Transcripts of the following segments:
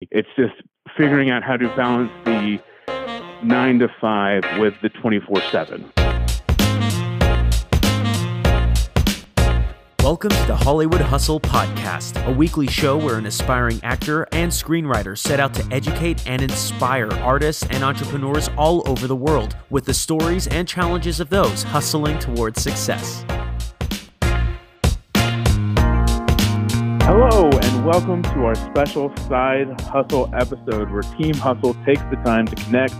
It's just figuring out how to balance the nine to five with the 24 7. Welcome to the Hollywood Hustle Podcast, a weekly show where an aspiring actor and screenwriter set out to educate and inspire artists and entrepreneurs all over the world with the stories and challenges of those hustling towards success. Welcome to our special Side Hustle episode where Team Hustle takes the time to connect,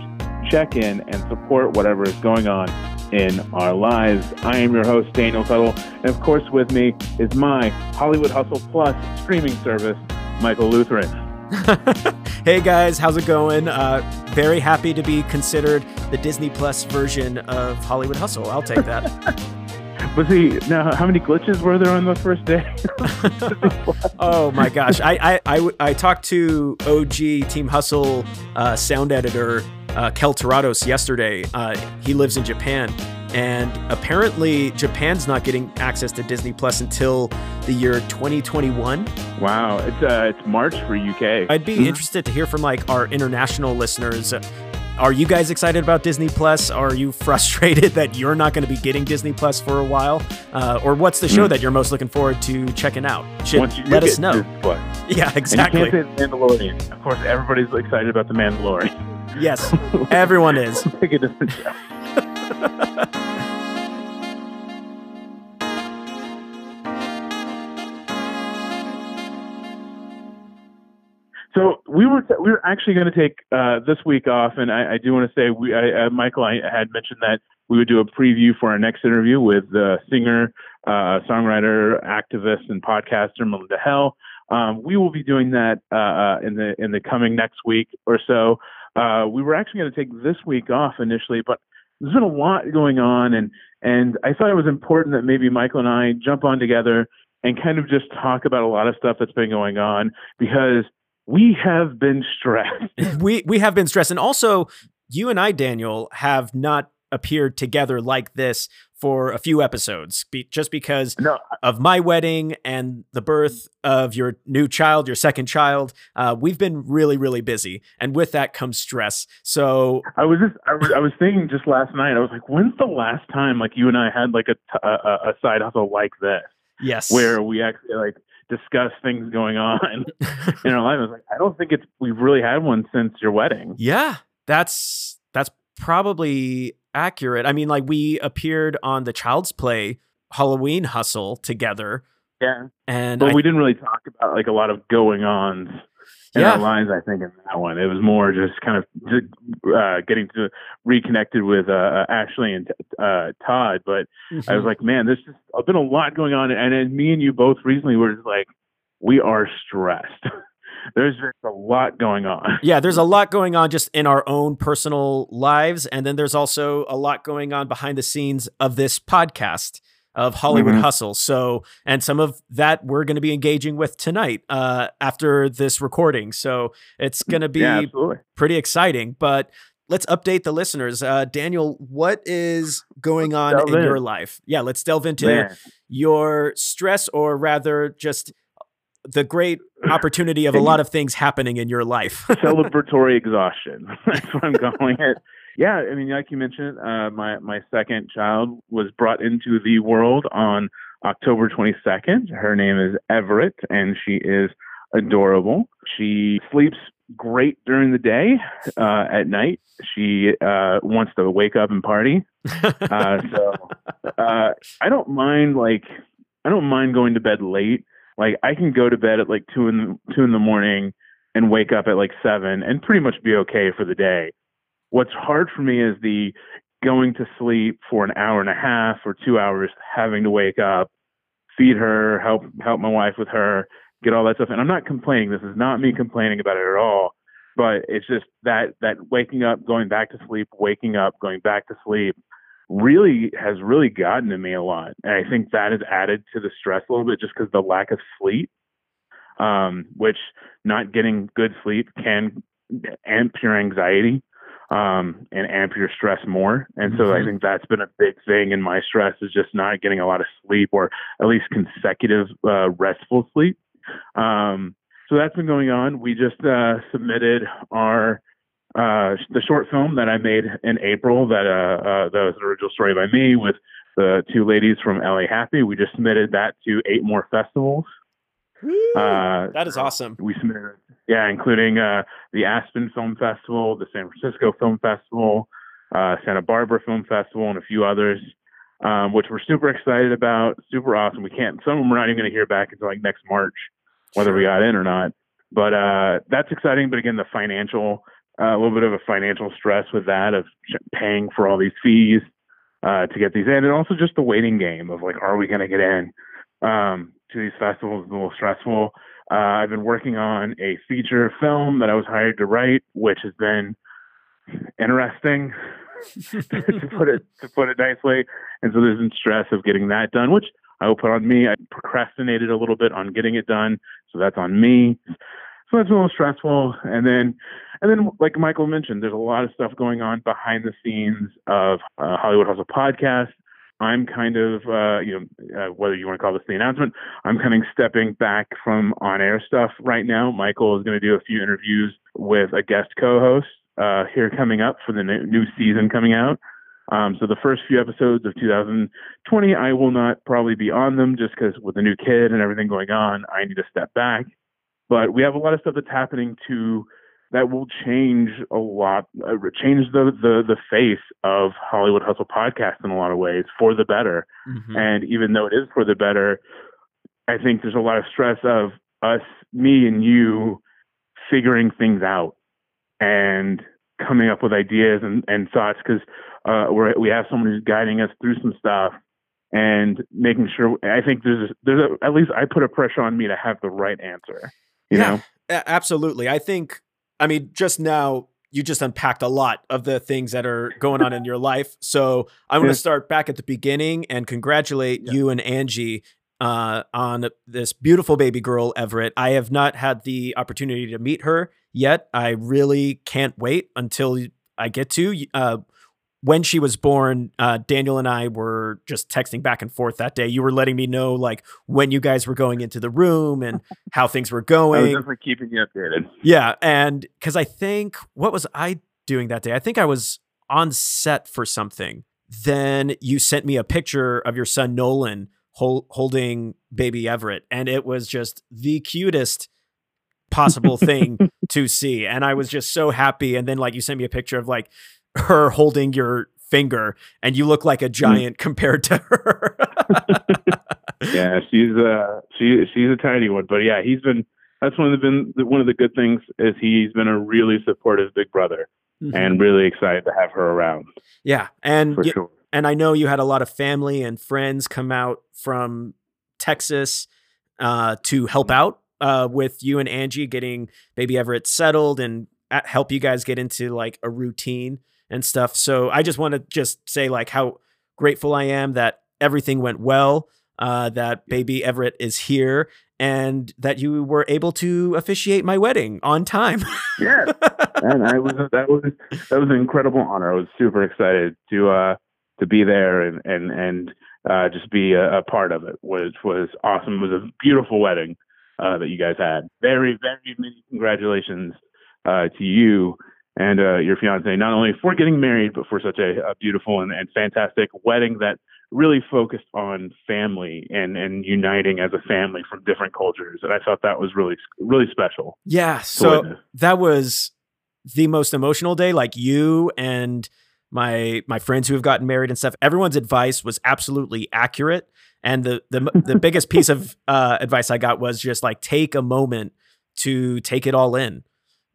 check in, and support whatever is going on in our lives. I am your host, Daniel Tuttle, and of course, with me is my Hollywood Hustle Plus streaming service, Michael Lutheran. hey guys, how's it going? Uh, very happy to be considered the Disney Plus version of Hollywood Hustle. I'll take that. But see, now how many glitches were there on the first day? oh my gosh. I, I, I, I, talked to OG Team Hustle uh, sound editor uh, Kel Tarados yesterday. Uh, he lives in Japan. And apparently, Japan's not getting access to Disney Plus until the year 2021. Wow, it's uh, it's March for UK. I'd be mm-hmm. interested to hear from like our international listeners are you guys excited about Disney Plus? Are you frustrated that you're not going to be getting Disney Plus for a while? Uh, or what's the show mm. that you're most looking forward to checking out? Should let us know. Yeah, exactly. And you can't say The Mandalorian. Of course, everybody's excited about The Mandalorian. Yes, everyone is. Pick a different we were we were actually going to take uh, this week off, and I, I do want to say we I, uh, Michael I had mentioned that we would do a preview for our next interview with the singer, uh, songwriter, activist, and podcaster Melinda Hell. Um, we will be doing that uh, uh in the in the coming next week or so. Uh, we were actually going to take this week off initially, but there's been a lot going on, and and I thought it was important that maybe Michael and I jump on together and kind of just talk about a lot of stuff that's been going on because we have been stressed. we we have been stressed, and also you and I, Daniel, have not appeared together like this for a few episodes, be, just because no. of my wedding and the birth of your new child, your second child. Uh, we've been really, really busy, and with that comes stress. So I was just, I was, I was thinking just last night. I was like, when's the last time like you and I had like a, a, a side hustle like this? Yes, where we actually like discuss things going on in our life. I was like, I don't think it's we've really had one since your wedding. Yeah, that's that's probably accurate. I mean, like we appeared on the Child's Play Halloween Hustle together. Yeah, and but I, we didn't really talk about like a lot of going ons in yeah. our lines, I think, in that one. It was more just kind of just, uh, getting to reconnected with uh, uh, Ashley and uh, Todd. But mm-hmm. I was mm-hmm. like, man, there's just been a lot going on. And, and me and you both recently were just like, we are stressed. there's just a lot going on. Yeah, there's a lot going on just in our own personal lives. And then there's also a lot going on behind the scenes of this podcast of Hollywood mm-hmm. Hustle. So, and some of that we're going to be engaging with tonight uh, after this recording. So it's going to be yeah, pretty exciting. But let's update the listeners. Uh, Daniel, what is going on in, in, your life? Yeah, let's delve into Man. your stress, or rather, just the great opportunity of a lot of things happening in your life. Celebratory exhaustion. That's what I'm calling it yeah, I mean, like you mentioned, uh, my my second child was brought into the world on October 22nd. Her name is Everett, and she is adorable. She sleeps great during the day. Uh, at night, she uh, wants to wake up and party. Uh, so uh, I don't mind like I don't mind going to bed late. Like I can go to bed at like two in the, two in the morning and wake up at like seven and pretty much be okay for the day. What's hard for me is the going to sleep for an hour and a half or two hours, having to wake up, feed her, help help my wife with her, get all that stuff. And I'm not complaining. This is not me complaining about it at all. But it's just that that waking up, going back to sleep, waking up, going back to sleep, really has really gotten to me a lot. And I think that has added to the stress a little bit, just because the lack of sleep, um, which not getting good sleep can amp your anxiety um, and amp your stress more. And so mm-hmm. I think that's been a big thing in my stress is just not getting a lot of sleep or at least consecutive uh, restful sleep. Um, so that's been going on. We just uh, submitted our uh, the short film that I made in April. That uh, uh, that was an original story by me with the two ladies from LA Happy. We just submitted that to eight more festivals. Uh, that is awesome. We submitted, yeah, including uh, the Aspen Film Festival, the San Francisco Film Festival, uh, Santa Barbara Film Festival, and a few others, um, which we're super excited about. Super awesome. We can't. Some of them we're not even going to hear back until like next March, whether we got in or not. But uh, that's exciting. But again, the financial, uh, a little bit of a financial stress with that of paying for all these fees uh, to get these in, and also just the waiting game of like, are we going to get in? Um, to these festivals is a little stressful. Uh, I've been working on a feature film that I was hired to write, which has been interesting to put it to put it nicely. And so there's been stress of getting that done, which I will put on me. I procrastinated a little bit on getting it done, so that's on me. So that's a little stressful. And then, and then, like Michael mentioned, there's a lot of stuff going on behind the scenes of uh, Hollywood Hustle podcast. I'm kind of, uh, you know, uh, whether you want to call this the announcement, I'm kind of stepping back from on-air stuff right now. Michael is going to do a few interviews with a guest co-host uh, here coming up for the new season coming out. Um, so the first few episodes of 2020, I will not probably be on them just because with the new kid and everything going on, I need to step back. But we have a lot of stuff that's happening to that will change a lot, uh, change the, the the face of Hollywood Hustle podcast in a lot of ways for the better. Mm-hmm. And even though it is for the better, I think there's a lot of stress of us, me and you, figuring things out and coming up with ideas and, and thoughts because uh, we we have someone who's guiding us through some stuff and making sure. I think there's there's a, at least I put a pressure on me to have the right answer. You yeah, know, absolutely. I think I mean, just now you just unpacked a lot of the things that are going on in your life. So I want to start back at the beginning and congratulate yeah. you and Angie uh, on this beautiful baby girl, Everett. I have not had the opportunity to meet her yet. I really can't wait until I get to. Uh, when she was born, uh, Daniel and I were just texting back and forth that day. You were letting me know like when you guys were going into the room and how things were going. I was definitely keeping you updated. Yeah, and because I think what was I doing that day? I think I was on set for something. Then you sent me a picture of your son Nolan hol- holding baby Everett, and it was just the cutest possible thing to see. And I was just so happy. And then like you sent me a picture of like her holding your finger and you look like a hmm. giant mm. compared to her. yeah, she's uh she she's a tiny one, but yeah, he's been that's one of the been one of the good things is he's been a really supportive big brother mm-hmm. and really excited to have her around. Yeah, and y- sure. and I know you had a lot of family and friends come out from Texas uh, to help out uh, with you and Angie getting baby Everett settled and help you guys get into like a routine and stuff. So I just want to just say like how grateful I am that everything went well, uh, that baby Everett is here, and that you were able to officiate my wedding on time. yeah, and I was that was that was an incredible honor. I was super excited to uh, to be there and and and uh, just be a, a, part of it. Was was awesome. It was a beautiful wedding uh, that you guys had. Very very many congratulations uh, to you and uh, your fiance, not only for getting married, but for such a, a beautiful and, and, fantastic wedding that really focused on family and, and uniting as a family from different cultures. And I thought that was really, really special. Yeah. So witness. that was the most emotional day. Like you and my my friends who have gotten married and stuff, everyone's advice was absolutely accurate. And the the the biggest piece of uh, advice I got was just like take a moment to take it all in,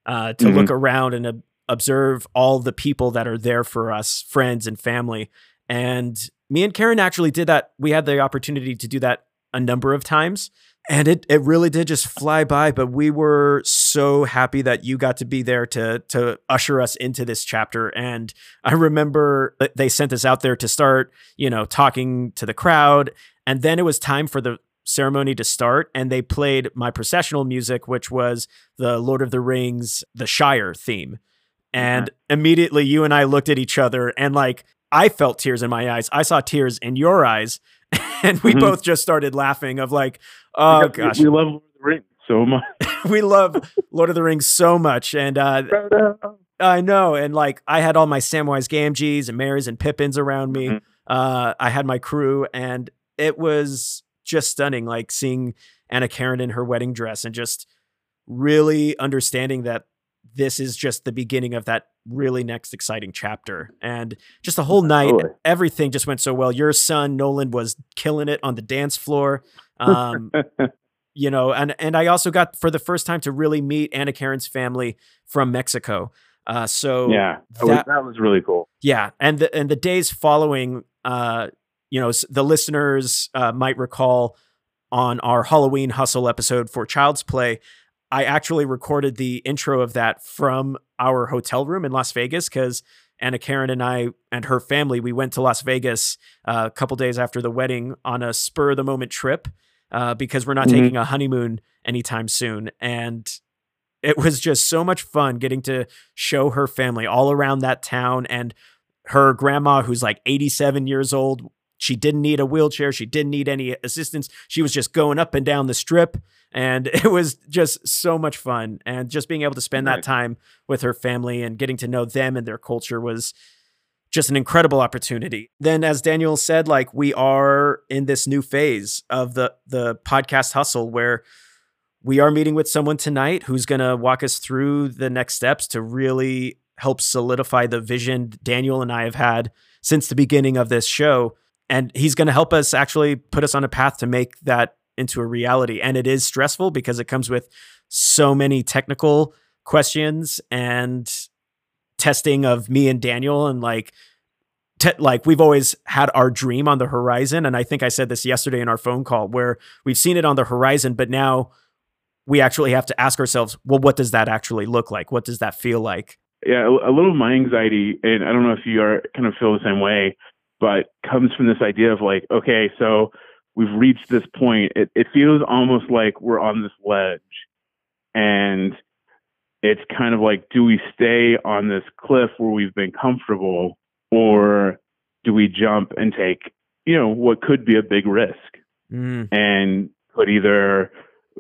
uh, to mm-hmm. look around and uh, observe all the people that are there for us, friends and family. And me and Karen actually did that. We had the opportunity to do that a number of times. And it it really did just fly by, but we were so happy that you got to be there to to usher us into this chapter. And I remember they sent us out there to start, you know, talking to the crowd, and then it was time for the ceremony to start and they played my processional music which was the Lord of the Rings the Shire theme. And immediately you and I looked at each other and like I felt tears in my eyes. I saw tears in your eyes. And we mm-hmm. both just started laughing of like, oh because gosh. We love Lord of the Rings. so much. we love Lord of the Rings so much, and uh, I know. And like, I had all my Samwise Gamgees and Merrys and Pippins around me. Mm-hmm. Uh, I had my crew, and it was just stunning. Like seeing Anna Karen in her wedding dress, and just really understanding that this is just the beginning of that really next exciting chapter. And just the whole night, totally. everything just went so well. Your son Nolan was killing it on the dance floor. Um, you know, and and I also got for the first time to really meet Anna Karen's family from Mexico. Uh, so yeah, that, was, that was really cool. Yeah, and the and the days following, uh, you know, the listeners uh, might recall on our Halloween Hustle episode for Child's Play, I actually recorded the intro of that from our hotel room in Las Vegas because Anna Karen and I and her family we went to Las Vegas uh, a couple days after the wedding on a spur of the moment trip uh, because we're not mm-hmm. taking a honeymoon anytime soon, and it was just so much fun getting to show her family all around that town and her grandma who's like 87 years old she didn't need a wheelchair she didn't need any assistance she was just going up and down the strip and it was just so much fun and just being able to spend right. that time with her family and getting to know them and their culture was just an incredible opportunity. Then as Daniel said like we are in this new phase of the the podcast hustle where we are meeting with someone tonight who's going to walk us through the next steps to really help solidify the vision Daniel and I have had since the beginning of this show. And he's going to help us actually put us on a path to make that into a reality. And it is stressful because it comes with so many technical questions and testing of me and Daniel and like te- like we've always had our dream on the horizon and I think I said this yesterday in our phone call where we've seen it on the horizon but now we actually have to ask ourselves, well, what does that actually look like? What does that feel like? Yeah, a little of my anxiety, and I don't know if you are kind of feel the same way, but comes from this idea of like, okay, so we've reached this point. It, it feels almost like we're on this ledge, and it's kind of like, do we stay on this cliff where we've been comfortable, or do we jump and take, you know, what could be a big risk, mm. and could either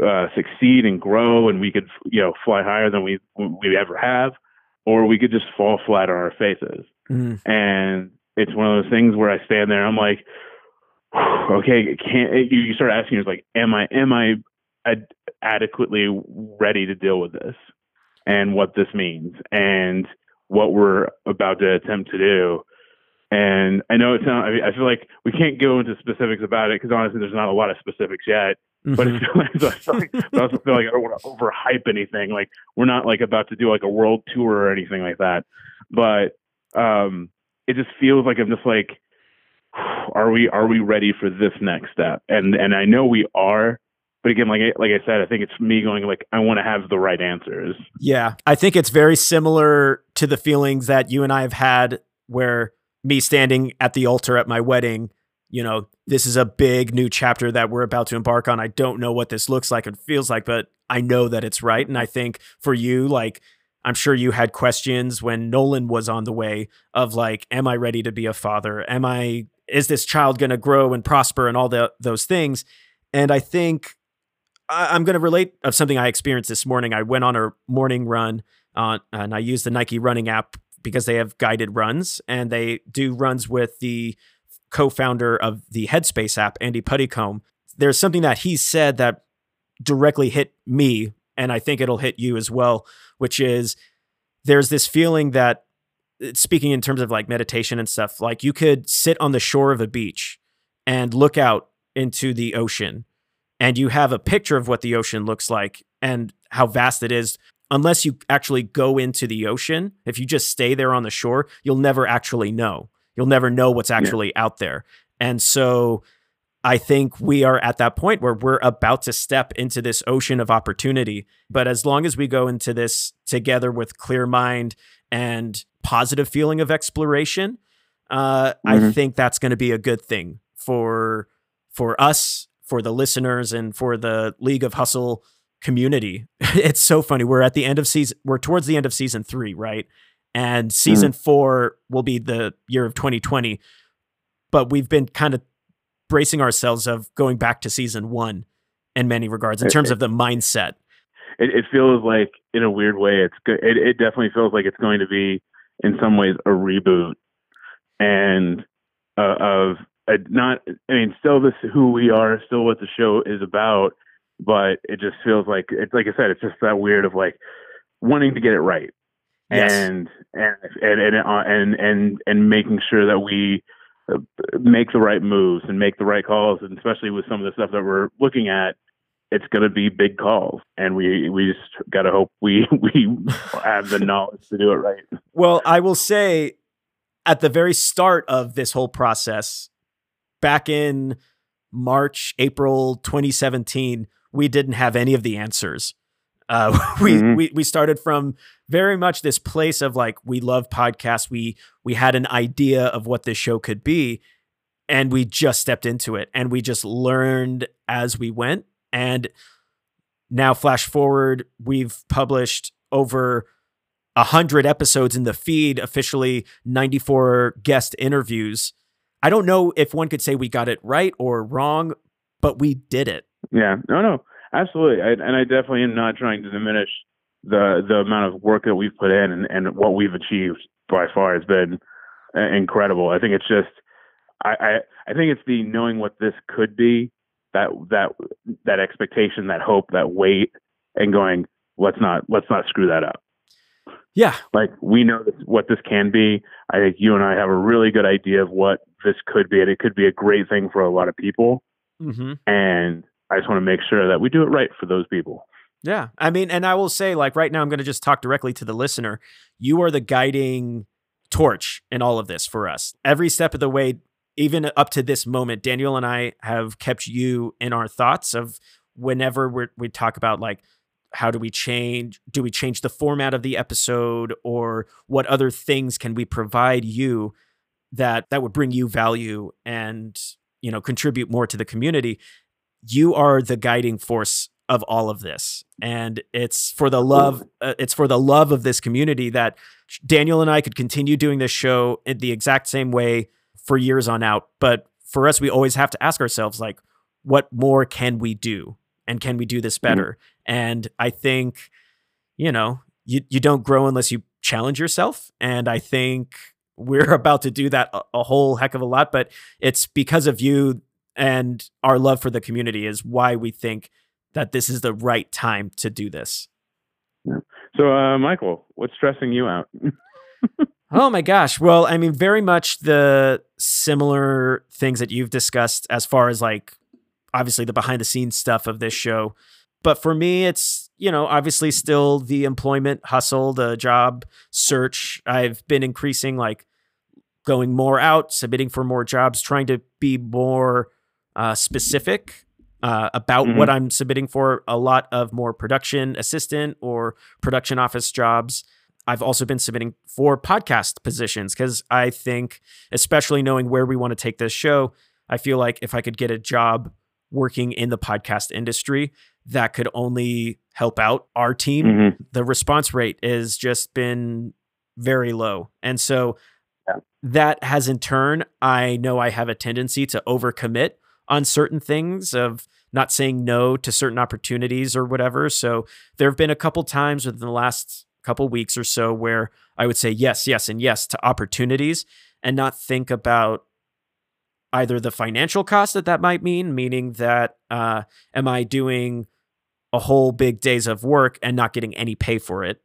uh, succeed and grow, and we could you know fly higher than we we ever have, or we could just fall flat on our faces. Mm. And it's one of those things where I stand there, I'm like, okay, can't you start asking yourself like, am I am I ad- adequately ready to deal with this, and what this means, and what we're about to attempt to do. And I know it's not, I, mean, I feel like we can't go into specifics about it because honestly, there's not a lot of specifics yet. Mm-hmm. But, it's, like, I also feel like I don't want to overhype anything. Like we're not like about to do like a world tour or anything like that. But um, it just feels like I'm just like, are we are we ready for this next step? And and I know we are. But again, like I, like I said, I think it's me going like I want to have the right answers. Yeah, I think it's very similar to the feelings that you and I have had where me standing at the altar at my wedding you know, this is a big new chapter that we're about to embark on. I don't know what this looks like and feels like, but I know that it's right. And I think for you, like, I'm sure you had questions when Nolan was on the way of like, am I ready to be a father? Am I, is this child going to grow and prosper and all the, those things? And I think I, am going to relate of something I experienced this morning. I went on a morning run uh, and I used the Nike running app because they have guided runs and they do runs with the co-founder of the Headspace app, Andy Puddicombe, there's something that he said that directly hit me, and I think it'll hit you as well, which is there's this feeling that uh, speaking in terms of like meditation and stuff, like you could sit on the shore of a beach and look out into the ocean and you have a picture of what the ocean looks like and how vast it is unless you actually go into the ocean if you just stay there on the shore you'll never actually know You'll never know what's actually yeah. out there. And so I think we are at that point where we're about to step into this ocean of opportunity. But as long as we go into this together with clear mind and positive feeling of exploration, uh, mm-hmm. I think that's going to be a good thing for for us, for the listeners, and for the League of Hustle community. it's so funny. We're at the end of season. We're towards the end of season three, right? and season mm. four will be the year of 2020 but we've been kind of bracing ourselves of going back to season one in many regards in terms of the mindset. It, it feels like, in a weird way, it's good. It, it definitely feels like it's going to be, in some ways, a reboot, and uh, of uh, not. I mean, still this who we are, still what the show is about, but it just feels like it's like I said, it's just that weird of like wanting to get it right, Yes. and and and and uh, and and, and making sure that we Uh, make the right moves and make the right calls, and especially with some of the stuff that we're looking at, it's going to be big calls, and we we just got to hope we we have the knowledge to do it right. Well, I will say at the very start of this whole process, back in March, April 2017, we didn't have any of the answers. Uh, we, Mhm. we we started from very much this place of like we love podcasts. We we had an idea of what this show could be, and we just stepped into it, and we just learned as we went. And now, flash forward, we've published over a hundred episodes in the feed, officially 94 guest interviews. I don't know if one could say we got it right or wrong, but we did it. Yeah, no, no, absolutely, I, and I definitely am not trying to diminish the the amount of work that we've put in and, and what we've achieved by far has been incredible. I think it's just, I, I I think it's the knowing what this could be, that that that expectation, that hope, that weight, and going, let's not let's not screw that up. Yeah. Like we know this, what this can be. I think you and I have a really good idea of what this could be, and it could be a great thing for a lot of people. Mm-hmm. And I just want to make sure that we do it right for those people. Yeah. I mean, and I will say, like, right now, I'm going to just talk directly to the listener. You are the guiding torch in all of this for us. Every step of the way, even up to this moment, Daniel and I have kept you in our thoughts of whenever we're, we talk about, like, how do we change? Do we change the format of the episode or what other things can we provide you that that would bring you value and, you know, contribute more to the community? You are the guiding force of all of this. And it's for the love uh, it's for the love of this community that Daniel and I could continue doing this show in the exact same way for years on out. But for us we always have to ask ourselves like what more can we do? And can we do this better? And I think you know you you don't grow unless you challenge yourself. And I think we're about to do that a, a whole heck of a lot. But it's because of you and our love for the community is why we think that this is the right time to do this. Yeah. So, uh, Michael, what's stressing you out? Oh my gosh. Well, I mean, very much the similar things that you've discussed as far as like obviously the behind the scenes stuff of this show. But for me, it's, you know, obviously still the employment hustle, the job search. I've been increasing, like going more out, submitting for more jobs, trying to be more uh, specific uh, about Mhm. what I'm submitting for. A lot of more production assistant or production office jobs. I've also been submitting for podcast positions because I think, especially knowing where we want to take this show, I feel like if I could get a job working in the podcast industry, that could only help out our team. Mhm. The response rate has just been very low. And so Yeah. that has in turn, I know I have a tendency to overcommit on certain things of not saying no to certain opportunities or whatever. So there have been a couple times within the last couple weeks or so where I would say yes, yes, and yes to opportunities and not think about either the financial cost that that might mean, meaning that uh, am I doing a whole big days of work and not getting any pay for it?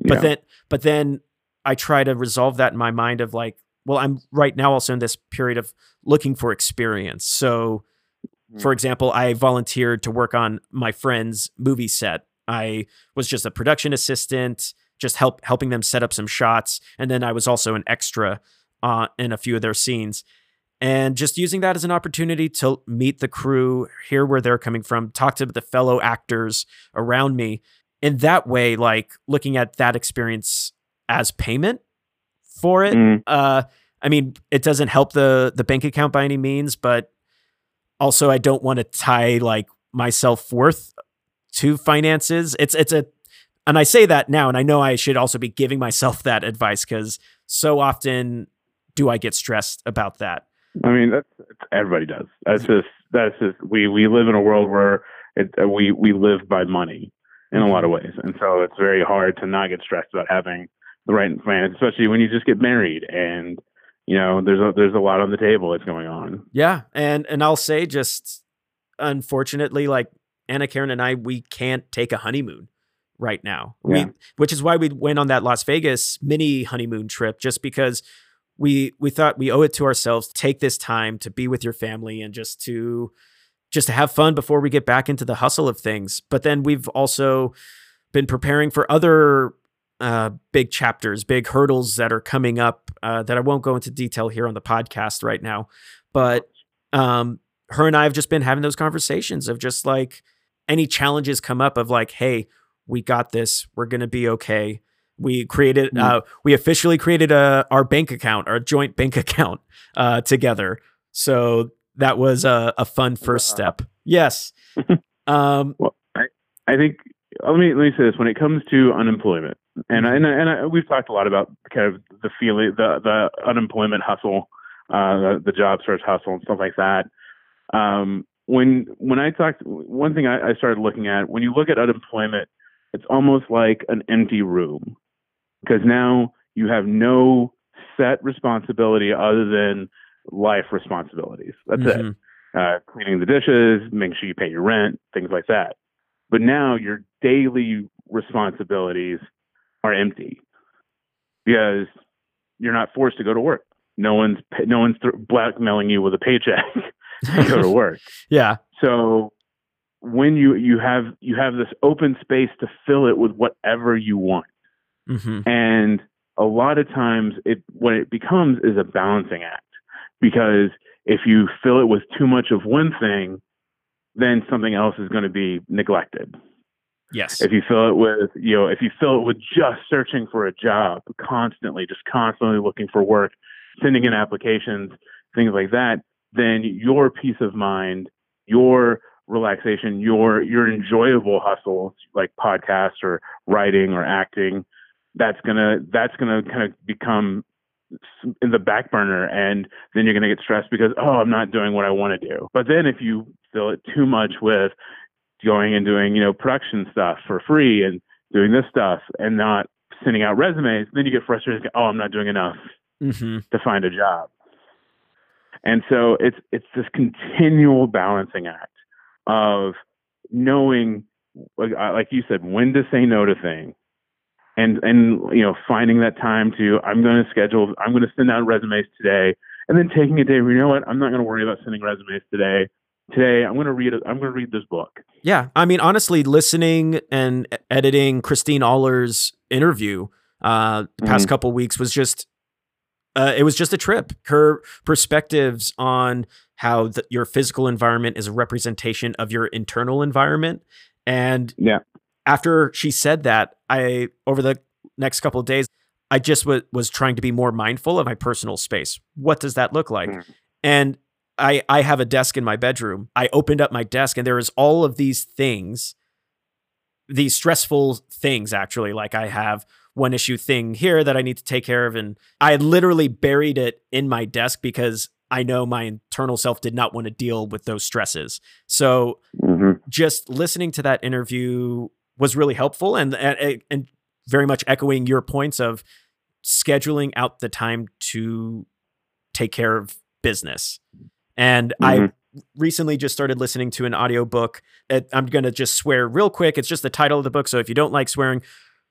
But then, but then I try to resolve that in my mind of like, well, I'm right now also in this period of looking for experience. So, for example, I volunteered to work on my friend's movie set. I was just a production assistant, just help helping them set up some shots, and then I was also an extra uh, in a few of their scenes. And just using that as an opportunity to meet the crew, hear where they're coming from, talk to the fellow actors around me. In that way, like looking at that experience as payment for it. Mm. Uh, I mean, it doesn't help the the bank account by any means, but also I don't want to tie like my self worth to finances. It's it's a, and I say that now, and I know I should also be giving myself that advice because so often do I get stressed about that. I mean, that's, that's everybody does. That's just that's just we we live in a world where it, uh, we we live by money in a lot of ways, and so it's very hard to not get stressed about having the right finance, especially when you just get married and you know there's a there's a lot on the table that's going on. Yeah, and and I'll say just unfortunately, like Anna Karen and I, we can't take a honeymoon right now. Yeah. We, which is why we went on that Las Vegas mini honeymoon trip, just because we we thought we owe it to ourselves to take this time to be with your family and just to just to have fun before we get back into the hustle of things. But then we've also been preparing for other uh, big chapters, big hurdles that are coming up uh, that I won't go into detail here on the podcast right now. But um, her and I have just been having those conversations of just like any challenges come up of like, hey, we got this. We're gonna be okay. We created, mm. uh, we officially created a our bank account, our joint bank account uh, together. So that was a, a fun first step. Yes. um, well, I, I think let me let me say this: when it comes to unemployment, and and and I, we've talked a lot about kind of the feeling, the the unemployment hustle, uh, the, the job search hustle, and stuff like that. Um, when when I talked, one thing I, I started looking at when you look at unemployment, it's almost like an empty room because now you have no set responsibility other than life responsibilities. That's mm-hmm. it. Uh, cleaning the dishes, making sure you pay your rent, things like that. But now your daily responsibilities are empty because you're not forced to go to work. No one's no one's blackmailing you with a paycheck to go to work. yeah. So when you you have you have this open space to fill it with whatever you want, mm-hmm. and a lot of times it what it becomes is a balancing act because if you fill it with too much of one thing, then something else is going to be neglected. Yes. If you fill it with, you know, if you fill it with just searching for a job constantly, just constantly looking for work, sending in applications, things like that, then your peace of mind, your relaxation, your your enjoyable hustle like podcasts or writing or acting, that's gonna that's gonna kind of become in the back burner and then you're going to get stressed because oh i'm not doing what i want to do but then if you fill it too much with going and doing you know production stuff for free and doing this stuff and not sending out resumes then you get frustrated oh i'm not doing enough mm-hmm. to find a job and so it's it's this continual balancing act of knowing, like, like you said, when to say no to things, and and you know finding that time to I'm going to schedule, I'm going to send out resumes today, and then taking a day. You know what? I'm not going to worry about sending resumes today. Today, I'm going to read. I'm going to read this book. Yeah, I mean, honestly, listening and editing Christine Aller's interview uh, the past mm-hmm. couple weeks was just uh, it was just a trip. Her perspectives on how the, your physical environment is a representation of your internal environment, and yeah, after she said that, I over the next couple of days, I just w- was trying to be more mindful of my personal space. What does that look like? Mm. And I I have a desk in my bedroom. I opened up my desk, and there is all of these things, these stressful things. Actually, like I have one issue thing here that I need to take care of. And I literally buried it in my desk because I know my internal self did not want to deal with those stresses. So mm-hmm. just listening to that interview was really helpful and, and, and very much echoing your points of scheduling out the time to take care of business. And mm-hmm. I recently just started listening to an audiobook. I'm going to just swear real quick. It's just the title of the book. So if you don't like swearing,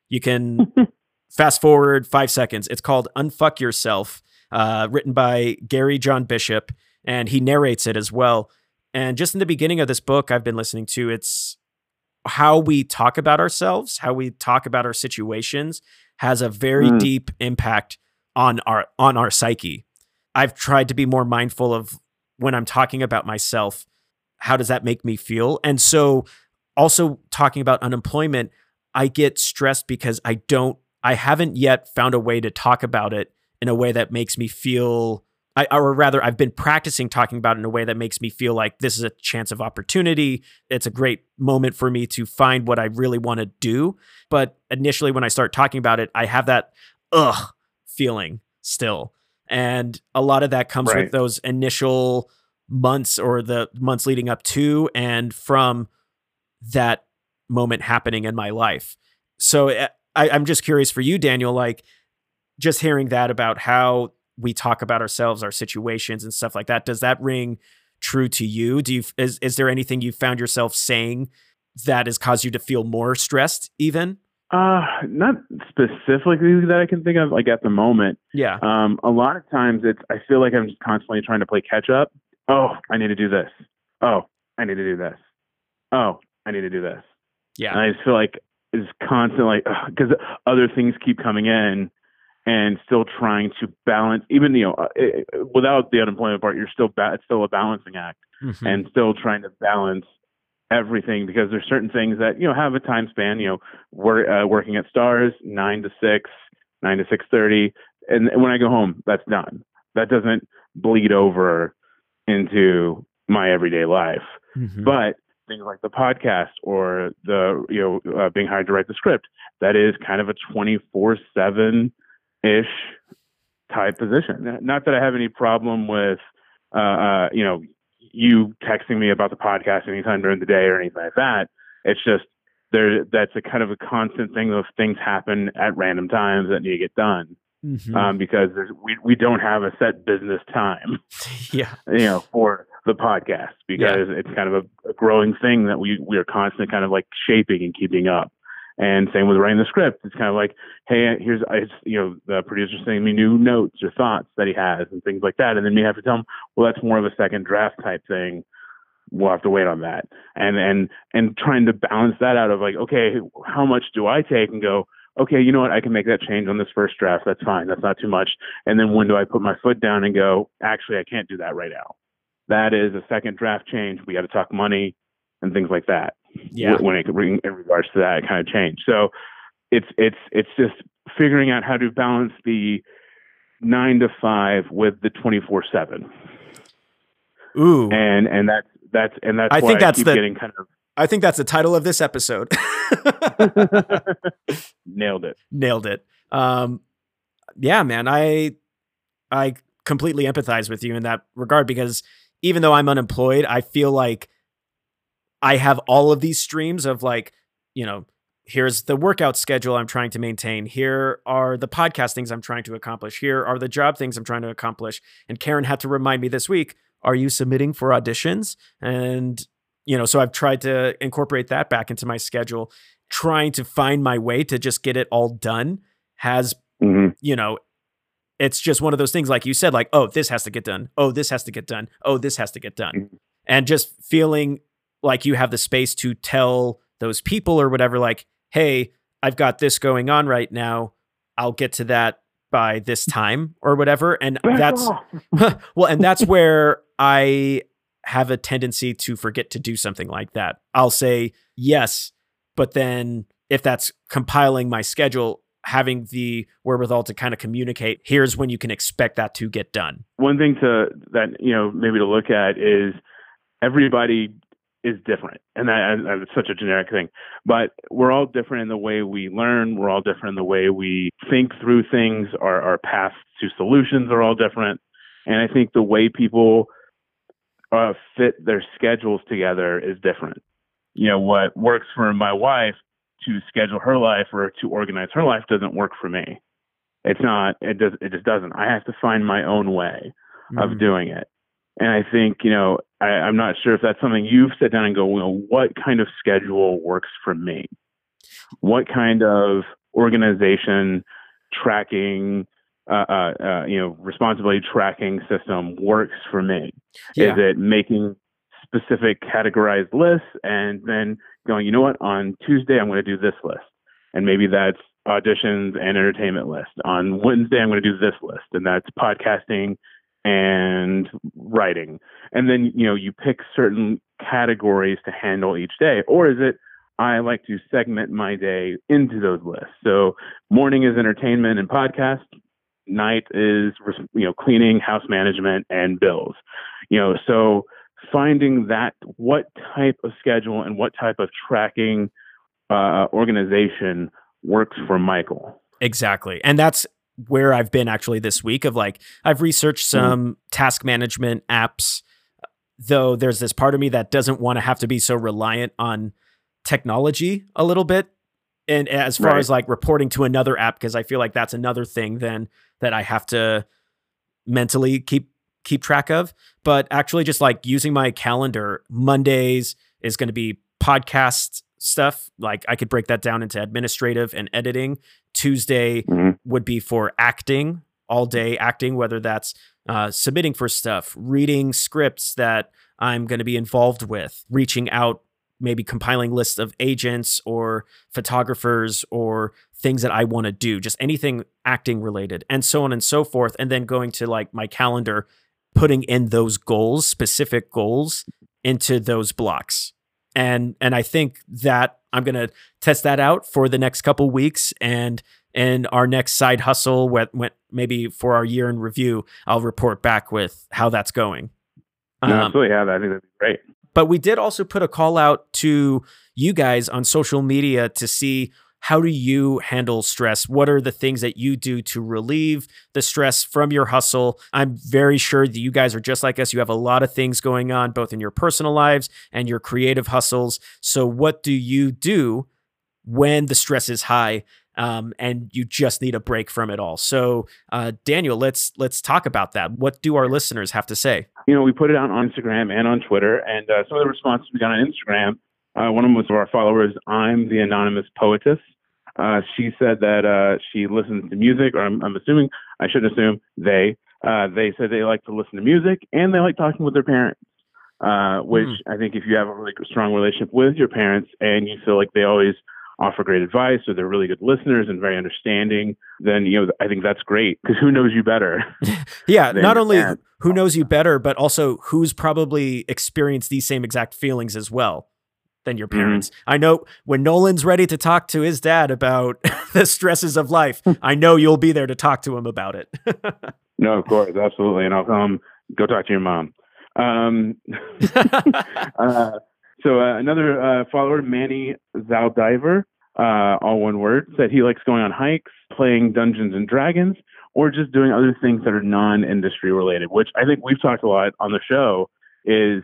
you can fast forward five seconds. It's called Unfuck Yourself, uh, written by Gary John Bishop, and he narrates it as well. And just in the beginning of this book, I've been listening to, it's how we talk about ourselves, how we talk about our situations has a very mm. deep impact on our on our psyche. I've tried to be more mindful of when I'm talking about myself, how does that make me feel? And so also talking about unemployment, I get stressed because I don't, I haven't yet found a way to talk about it in a way that makes me feel, I, or rather, I've been practicing talking about it in a way that makes me feel like this is a chance of opportunity. It's a great moment for me to find what I really want to do. But initially, when I start talking about it, I have that ugh feeling still. And a lot of that comes right. with those initial months or the months leading up to and from that moment happening in my life. So eh, I, I'm just curious for you, Daniel, like just hearing that about how we talk about ourselves, our situations, and stuff like that. Does that ring true to you? Do you is is there anything you found yourself saying that has caused you to feel more stressed, even? Uh, not specifically that I can think of, like at the moment. Yeah. Um, a lot of times it's I feel like I'm just constantly trying to play catch up. Oh, I need to do this. Oh, I need to do this. Oh, I need to do this. Yeah. And I just feel like it's constantly because other things keep coming in, and still trying to balance. Even you know, uh, it, without the unemployment part, you're still ba- it's still a balancing act, Mhm. and still trying to balance everything because there's certain things that you know have a time span. You know, we're uh, working at Stars nine to six, nine to six thirty, and when I go home, that's done. That doesn't bleed over into my everyday life. Mhm. But things like the podcast or the you know uh, being hired to write the script, that is kind of a twenty four seven ish type position. Not that I have any problem with uh, uh, you know you texting me about the podcast anytime during the day or anything like that. It's just there. That's a kind of a constant thing of things happen at random times that need to get done Mhm. um, because there's, we we don't have a set business time yeah. you know, for the podcast because it's kind of a, a growing thing that we we are constantly kind of like shaping and keeping up. And same with writing the script. It's kind of like, hey, here's you know the producer sending me new notes or thoughts that he has and things like that, and then we have to tell him, well, that's more of a second draft type thing. We'll have to wait on that, and and and trying to balance that out of like, okay, how much do I take and go, okay, you know what, I can make that change on this first draft. That's fine. That's not too much. And then when do I put my foot down and go, actually, I can't do that right now. That is a second draft change. We got to talk money and things like that. Yeah. When it in regards to that kind of change. So it's it's it's just figuring out how to balance the nine to five with the twenty four seven. Ooh. And and that's that's and that's I why think that's keep the- getting kind of I think that's the title of this episode. nailed it. Nailed it. Um, yeah, man, I I completely empathize with you in that regard because even though I'm unemployed, I feel like I have all of these streams of like, you know, here's the workout schedule I'm trying to maintain. Here are the podcast things I'm trying to accomplish. Here are the job things I'm trying to accomplish. And Karen had to remind me this week, are you submitting for auditions? And you know, so I've tried to incorporate that back into my schedule, trying to find my way to just get it all done has, hmm you know, it's just one of those things like you said like, oh, this has to get done. Oh, this has to get done. Oh, this has to get done. Mhm. And just feeling like you have the space to tell those people or whatever like, "Hey, I've got this going on right now. I'll get to that by this time or whatever." And that's well, and that's where I have a tendency to forget to do something like that. I'll say yes, but then if that's compiling my schedule, having the wherewithal to kind of communicate, here's when you can expect that to get done. one thing to that you know maybe to look at is everybody is different. And that and such a generic thing. But we're all different in the way we learn. We're all different in the way we think through things. Our our paths to solutions are all different. And i think the way people uh, fit their schedules together is different. You know what works for my wife to schedule her life or to organize her life doesn't work for me. It's not it does it just doesn't. I have to find my own way of Mhm. doing it. And I think, you know, I, I'm not sure if that's something you've sat down and go, well, what kind of schedule works for me? What kind of organization tracking, uh, uh, uh, you know, responsibility tracking system works for me? Yeah. Is it making specific categorized lists and then going, you know what, on Tuesday I'm going to do this list. And maybe that's auditions and entertainment list. On Wednesday I'm going to do this list and that's podcasting and writing. And then, you know, you pick certain categories to handle each day. Or is it I like to segment my day into those lists. So morning is entertainment and podcast, night is you know cleaning, house management and bills. You know, so finding that what type of schedule and what type of tracking uh, organization works for Michael. Exactly. And that's where I've been actually this week of like I've researched mm-hmm. some task management apps though there's this part of me that doesn't want to have to be so reliant on technology a little bit. And as far Right. as like reporting to another app because i feel like that's another thing then that i have to mentally keep keep track of. But actually just like using my calendar mondays is going to be podcast stuff like i could break that down into administrative and editing tuesday Mhm. would be for acting all day acting whether that's uh, submitting for stuff reading scripts that i'm going to be involved with reaching out maybe compiling lists of agents or photographers or things that I want to do, just anything acting related, and so on and so forth. And then going to like my calendar, putting in those goals, specific goals into those blocks. And and I think that I'm gonna test that out for the next couple weeks and in our next side hustle, when, when maybe for our year in review, I'll report back with how that's going. No, Um, absolutely. Yeah, I think that'd be great. but we did also put a call out to you guys on social media to see how do you handle stress? What are the things that you do to relieve the stress from your hustle? I'm very sure that you guys are just like us. You have a lot of things going on both in your personal lives and your creative hustles. So what do you do when the stress is high um, and you just need a break from it all? So uh, daniel let's let's talk about that. What do our listeners have to say? You know, we put it out on Instagram and on Twitter, and uh, some of the responses we got on Instagram, uh, one of them was of our followers, I'm the Anonymous Poetess. Uh, she said that uh, she listens to music, or I'm, I'm assuming, I shouldn't assume, they. Uh, they said they like to listen to music and they like talking with their parents, uh, which I think if you have a really strong relationship with your parents and you feel like they always offer great advice or they're really good listeners and very understanding, then, you know, I think that's great because who knows you better? Yeah, not only who knows you better, but also who's probably experienced these same exact feelings as well than your Mhm. parents. I know when Nolan's ready to talk to his dad about the stresses of life, I know you'll be there to talk to him about it. No, of course, absolutely, and I'll um go talk to your mom. Um, uh, so uh, another uh, follower, Manny Zaldiver, uh, all one word, said he likes going on hikes, playing Dungeons and Dragons, or just doing other things that are non-industry related. Which I think we've talked a lot on the show is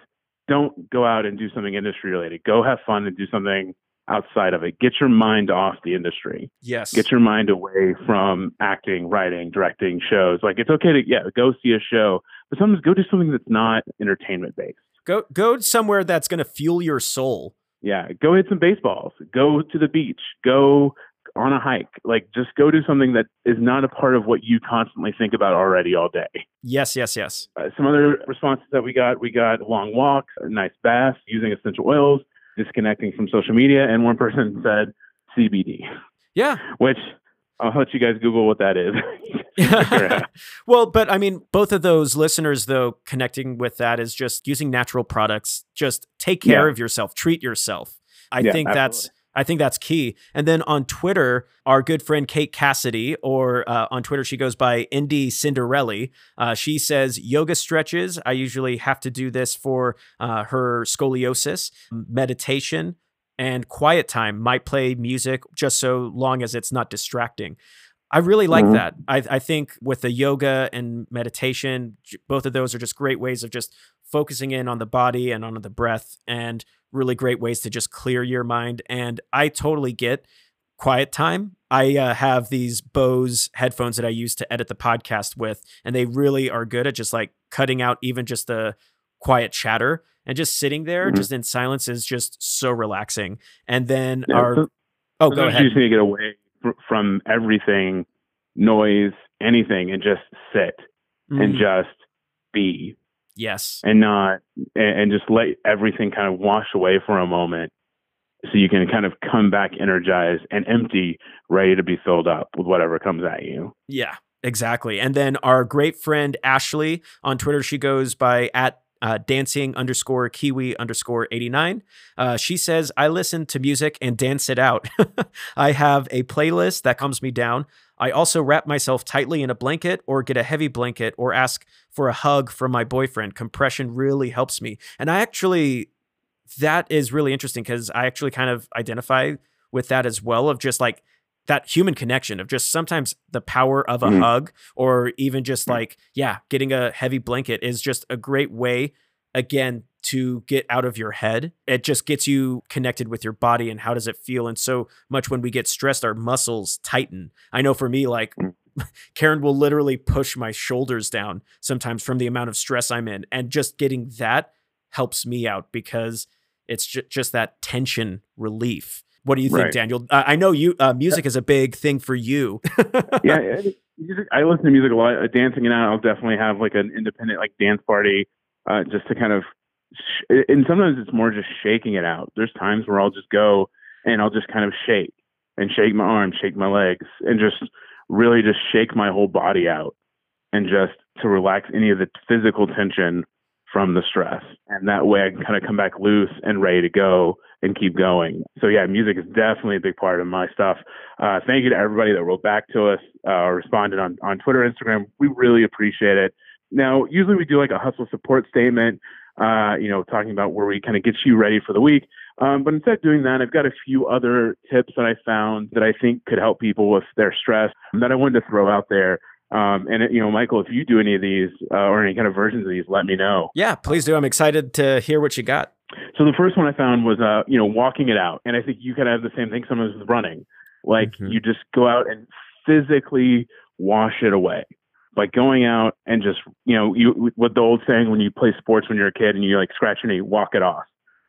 don't go out and do something industry related. Go have fun and do something outside of it. Get your mind off the industry yes. get your mind away from acting, writing, directing shows. Like it's okay to yeah, go see a show, but sometimes go do something that's not entertainment based. go go somewhere that's going to fuel your soul. Yeah, go hit some baseballs. Go to the beach. Go on a hike. Like just go do something that is not a part of what you constantly think about already all day. Yes, yes, yes. Uh, some other responses that we got, we got long walks, a nice bath, using essential oils, disconnecting from social media, and one person said CBD, Yeah. which I'll let you guys Google what that is. Figure it out. well, but I mean, both of those listeners, though, connecting with that is just using natural products. Just take care Yeah. of yourself, treat yourself. I Yeah, think that's absolutely. I think that's key. And then on Twitter, our good friend Kate Cassidy, or uh, on Twitter she goes by Indy Cinderelli. Uh, she says yoga stretches. I usually have to do this for uh, her scoliosis, meditation, and quiet time. Might play music just so long as it's not distracting. I really like Mhm. that. I, I think with the yoga and meditation, both of those are just great ways of just focusing in on the body and on the breath, and really great ways to just clear your mind. And I totally get quiet time. I uh, have these Bose headphones that I use to edit the podcast with, and they really are good at just like cutting out even just the quiet chatter and just sitting there Mhm. just in silence is just so relaxing. And then Yeah, our so- oh, go ahead. You just need to get away fr- from everything, noise, anything, and just sit and Mm, just be yes. and not and, and just let everything kind of wash away for a moment so you can kind of come back energized and empty ready to be filled up with whatever comes at you Yeah, exactly. And then our great friend Ashley on Twitter, she goes by at uh, dancing underscore kiwi underscore 89. Uh, she says, I listen to music and dance it out. I have a playlist that calms me down. I also wrap myself tightly in a blanket or get a heavy blanket or ask for a hug from my boyfriend. Compression really helps me. And I actually, that is really interesting because I actually kind of identify with that as well of just like that human connection of just sometimes the power of a Mhm. hug or even just like yeah getting a heavy blanket is just a great way again to get out of your head. It just gets you connected with your body and how does it feel. And so much when we get stressed, our muscles tighten. I know for me, like mm. Karen will literally push my shoulders down sometimes from the amount of stress I'm in. And just getting that helps me out because it's ju- just that tension relief. What do you think, right. Daniel? Uh, I know you uh, music is a big thing for you. yeah, music, I listen to music a lot. Uh, dancing and out, I'll definitely have like an independent like dance party uh, just to kind of. Sh- and sometimes it's more just shaking it out. There's times where I'll just go and I'll just kind of shake and shake my arms, shake my legs, and just really just shake my whole body out and just to relax any of the physical tension from the stress. And that way I can kind of come back loose and ready to go and keep going. So yeah, music is definitely a big part of my stuff. Uh, thank you to everybody that wrote back to us, uh, responded on, on Twitter, Instagram. We really appreciate it. Now, usually we do like a hustle support statement, uh, you know, talking about where we kind of get you ready for the week. Um, but instead of doing that, I've got a few other tips that I found that I think could help people with their stress that I wanted to throw out there. Um, and you know, Michael, if you do any of these uh, or any kind of versions of these, let me know. Yeah, please do. I'm excited to hear what you got. So the first one I found was, uh, you know, walking it out, and I think you kind of have the same thing sometimes with running. Like mm-hmm. you just go out and physically wash it away by going out and just, you know, you what the old saying when you play sports when you're a kid and you like scratch your knee, walk it off,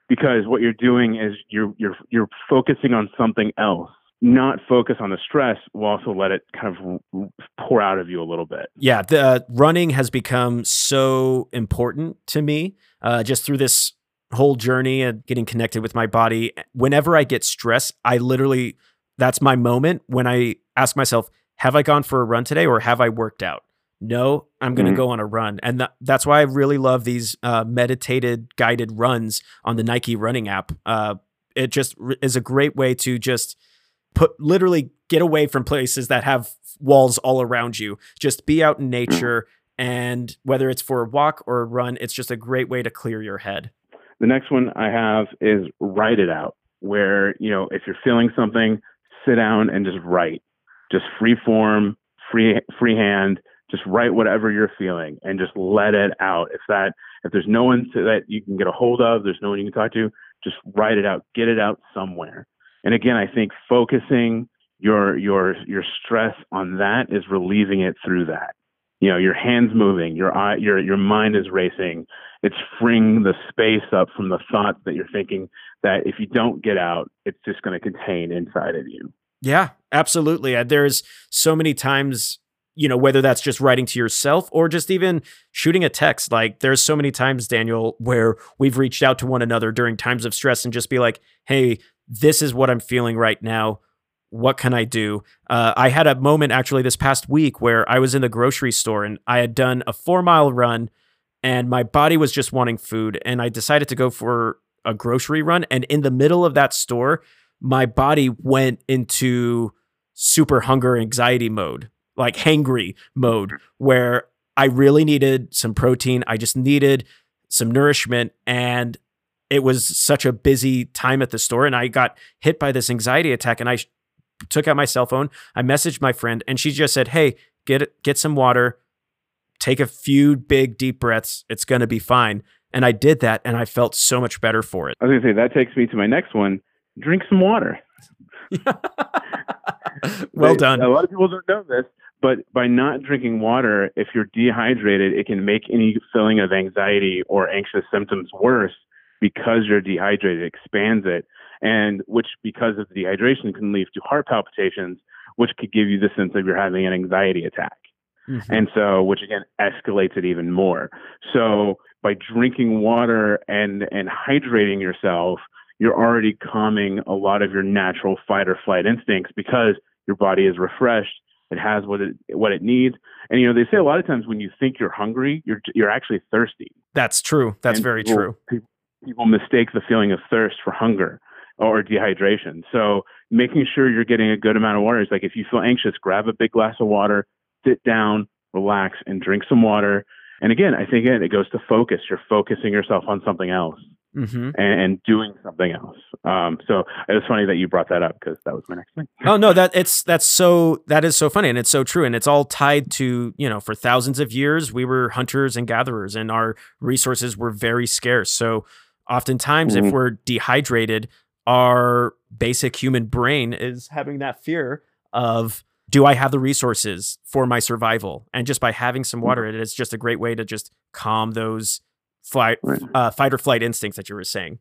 because what you're doing is you're you're you're focusing on something else not focus on the stress will also let it kind of pour out of you a little bit. Yeah, the uh, running has become so important to me uh, just through this whole journey and getting connected with my body. Whenever I get stressed, I literally that's my moment when I ask myself, have I gone for a run today or have I worked out? No, I'm going to mm-hmm. go on a run. And th- that's why I really love these uh, meditated guided runs on the Nike running app. Uh, it just r- is a great way to just put literally get away from places that have walls all around you. Just be out in mm. nature. And whether it's for a walk or a run, it's just a great way to clear your head. The next one I have is write it out, where, you know, if you're feeling something, sit down and just write. Just free form, free freehand, just write whatever you're feeling and just let it out. If that if there's no one to, that you can get a hold of, there's no one you can talk to, just write it out, get it out somewhere. And again, I think focusing your your your stress on that is relieving it through that. You know, your hands moving, your eye, your your mind is racing. It's freeing the space up from the thought that you're thinking that if you don't get out, it's just going to contain inside of you. Yeah, absolutely. Uh, there's so many times you know whether that's just writing to yourself or just even shooting a text like there's so many times daniel where we've reached out to one another during times of stress and just be like hey this is what I'm feeling right now. What can I do? Uh, I had a moment actually this past week where I was in the grocery store and I had done a four mile run and my body was just wanting food. And I decided to go for a grocery run. And in the middle of that store, my body went into super hunger anxiety mode, like hangry mode, mm-hmm. where I really needed some protein. I just needed some nourishment. And it was such a busy time at the store and I got hit by this anxiety attack and I took out my cell phone. I messaged my friend and she just said, "Hey, get get some water. Take a few big deep breaths. It's going to be fine." And I did that and I felt so much better for it. I was going to say that takes me to my next one. Drink some water. well done. A lot of people don't know this, but by not drinking water, if you're dehydrated, it can make any feeling of anxiety or anxious symptoms worse because you're dehydrated, expands it, and which because of the dehydration can lead to heart palpitations, which could give you the sense of you're having an anxiety attack. Mm-hmm. And so, which again escalates it even more. So, by drinking water and and hydrating yourself, you're already calming a lot of your natural fight or flight instincts because your body is refreshed. It has what it what it needs. And you know, they say a lot of times when you think you're hungry, you're you're actually thirsty. That's true. That's and very people, true. People, people mistake the feeling of thirst for hunger or dehydration. So making sure you're getting a good amount of water is like if you feel anxious, grab a big glass of water, sit down, relax, and drink some water. And again, I think it goes to focus. You're focusing yourself on something else. Mm-hmm. and, and, doing something else. Um, so it was funny that you brought that up because that was my next thing. oh no, that it's that's so that is so funny and it's so true and it's all tied to you know for thousands of years we were hunters and gatherers and our resources were very scarce. So oftentimes mm-hmm. if we're dehydrated, our basic human brain is having that fear of do I have the resources for my survival? And just by having some water, mm-hmm. it is just a great way to just calm those flight, right. uh, fight or flight instincts that you were saying.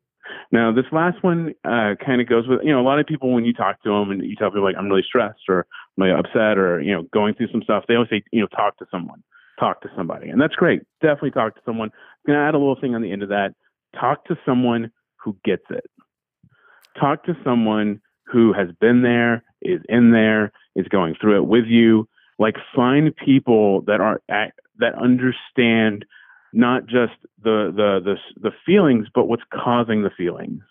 Now, this last one uh, kind of goes with, you know, a lot of people, when you talk to them and you tell people, like, I'm really stressed or I'm really upset or, you know, going through some stuff, they always say, you know, talk to someone, talk to somebody. And that's great. Definitely talk to someone. I'm going to add a little thing on the end of that. Talk to someone who gets it. Talk to someone who has been there, is in there, is going through it with you. Like, find people that are, that understand not just the the the the feelings, but what's causing the feelings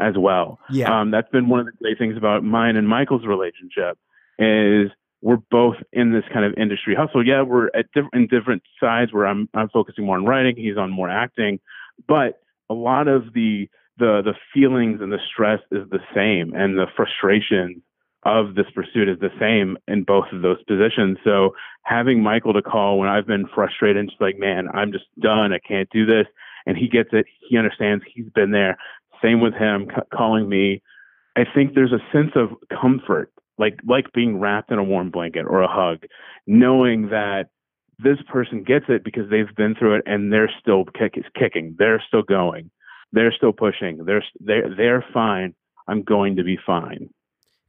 as well. Yeah, um, that's been one of the great things about mine and Michael's relationship is we're both in this kind of industry hustle. Yeah, we're at diff- in different sides where I'm I'm focusing more on writing, he's on more acting, but a lot of the the the feelings and the stress is the same, and the frustration of this pursuit is the same in both of those positions. So having Michael to call when I've been frustrated and just like, man, I'm just done. I can't do this. And he gets it. He understands. He's been there. Same with him c- calling me. I think there's a sense of comfort, like like being wrapped in a warm blanket or a hug, knowing that this person gets it because they've been through it and they're still kick, kicking. They're still going. They're still pushing. They're they're they're fine. I'm going to be fine.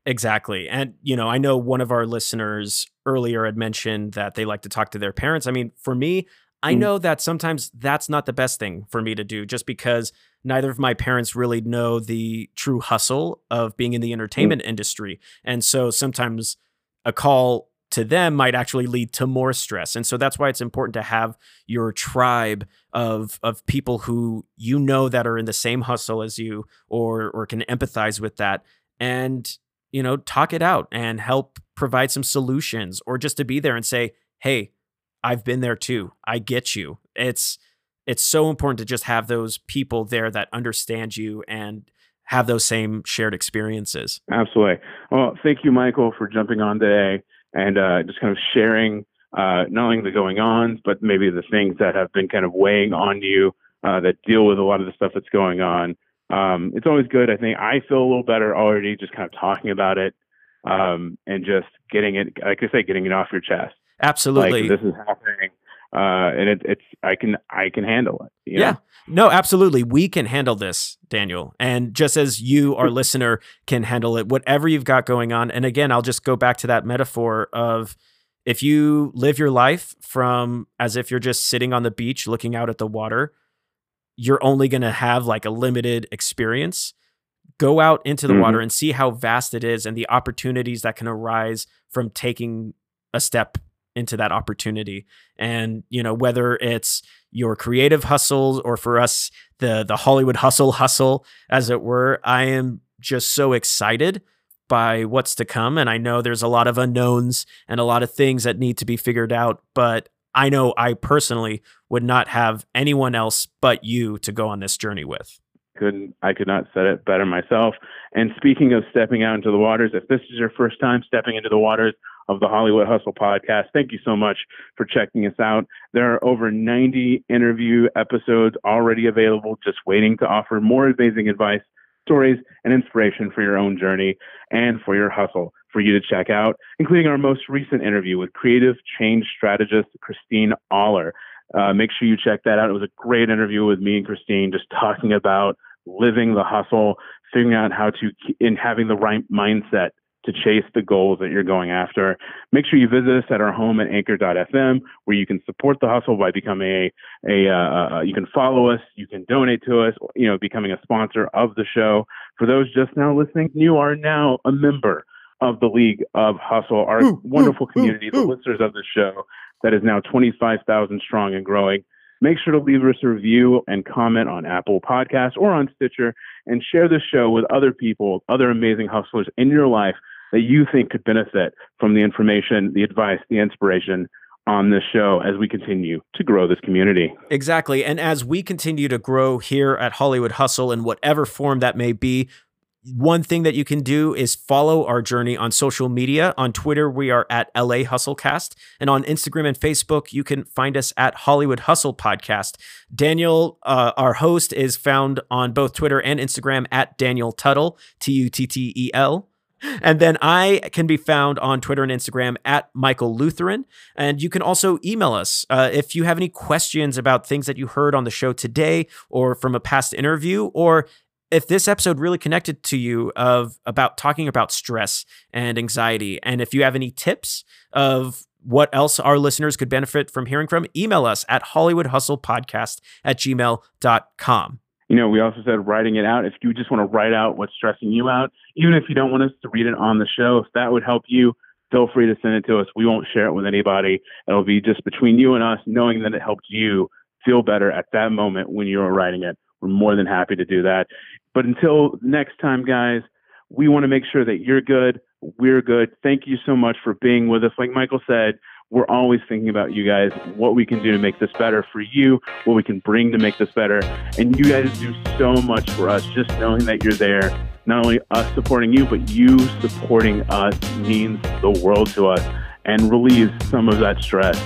Exactly. And, you know, I know one of our listeners earlier had mentioned that they like to talk to their parents. I mean, for me, I mm. know that sometimes that's not the best thing for me to do just because neither of my parents really know the true hustle of being in the mm. entertainment mm. industry. And so sometimes a call to them might actually lead to more stress. And so that's why it's important to have your tribe of of people who you know that are in the same hustle as you or or can empathize with that. And you know, talk it out and help provide some solutions or just to be there and say, "Hey, I've been there too. I get you." It's it's so important to just have those people there that understand you and have those same shared experiences. Absolutely. Well, thank you, Michael, for jumping on today and uh, just kind of sharing uh, only the going ons, but maybe the things that have been kind of weighing on you uh, that deal with a lot of the stuff that's going on um, it's always good. I think I feel a little better already just kind of talking about it um, and just getting it, like I say, getting it off your chest. Absolutely, like, this is happening, uh, and it, it's I can I can handle it. yeah, know? no, absolutely, we can handle this, Daniel. And just as you, our listener, can handle it, whatever you've got going on. And again, I'll just go back to that metaphor of if you live your life from as if you're just sitting on the beach looking out at the water you're only going to have like a limited experience. Go out into the mm-hmm. water and see how vast it is and the opportunities that can arise from taking a step into that opportunity. And, you know, whether it's your creative hustles or for us, the the Hollywood hustle hustle, as it were, I am just so excited by what's to come. And I know there's a lot of unknowns and a lot of things that need to be figured out, but I know I personally would not have anyone else but you to go on this journey with. Couldn't I could not said it better myself. And speaking of stepping out into the waters, if this is your first time stepping into the waters of the Hollywood Hustle podcast, thank you so much for checking us out. There are over 90 interview episodes already available, just waiting to offer more amazing advice, stories, and inspiration for your own journey and for your hustle for you to check out, including our most recent interview with creative change strategist Christine Aller. Uh, make sure you check that out. It was a great interview with me and Christine, just talking about living the hustle, figuring out how to, in having the right mindset to chase the goals that you're going after. Make sure you visit us at our home at anchor.fm where you can support the hustle by becoming a, a uh, uh, you can follow us, you can donate to us, you know, becoming a sponsor of the show. For those just now listening, you are now a member of the League of Hustle, our ooh, wonderful ooh, community, ooh, the listeners of the show that is now 25,000 strong and growing. Make sure to leave us a review and comment on Apple Podcasts or on Stitcher and share this show with other people, other amazing hustlers in your life that you think could benefit from the information, the advice, the inspiration on this show as we continue to grow this community. Exactly. And as we continue to grow here at Hollywood Hustle in whatever form that may be, one thing that you can do is follow our journey on social media. On Twitter, we are at LA Hustlecast. And on Instagram and Facebook, you can find us at Hollywood Hustle Podcast. Daniel, uh, our host, is found on both Twitter and Instagram at Daniel Tuttel, T U T T E L. And then I can be found on Twitter and Instagram at Michael Lutheran. And you can also email us uh, if you have any questions about things that you heard on the show today or from a past interview, or if this episode really connected to you of about talking about stress and anxiety and if you have any tips of what else our listeners could benefit from hearing from email us at hollywoodhustlepodcast at gmail.com you know we also said writing it out. If you just want to write out what's stressing you out even if you don't want us to read it on the show if that would help you feel free to send it to us. We won't share it with anybody. It'll be just between you and us knowing that it helped you feel better at that moment when you were writing it we're more than happy to do that. But until next time, guys, we want to make sure that you're good. We're good. Thank you so much for being with us. Like Michael said, we're always thinking about you guys, what we can do to make this better for you, what we can bring to make this better. And you guys do so much for us. Just knowing that you're there, not only us supporting you, but you supporting us means the world to us and relieves some of that stress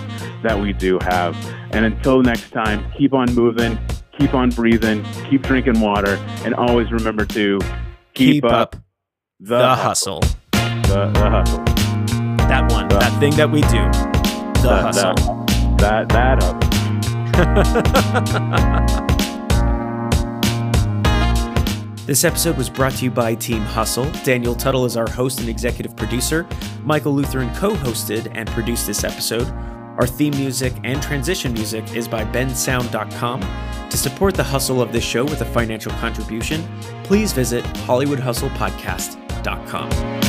that we do have. And until next time, keep on moving, keep on breathing, keep drinking water, and always remember to keep, keep up, up, the, the hustle. hustle. The, the, hustle. That one, the, that thing that we do. The that, hustle. That, that, that hustle. This episode was brought to you by Team Hustle. Daniel Tuttel is our host and executive producer. Michael Lutheran co hosted and produced this episode. Our theme music and transition music is by bensound.com. To support the hustle of this show with a financial contribution, please visit HollywoodHustlePodcast.com.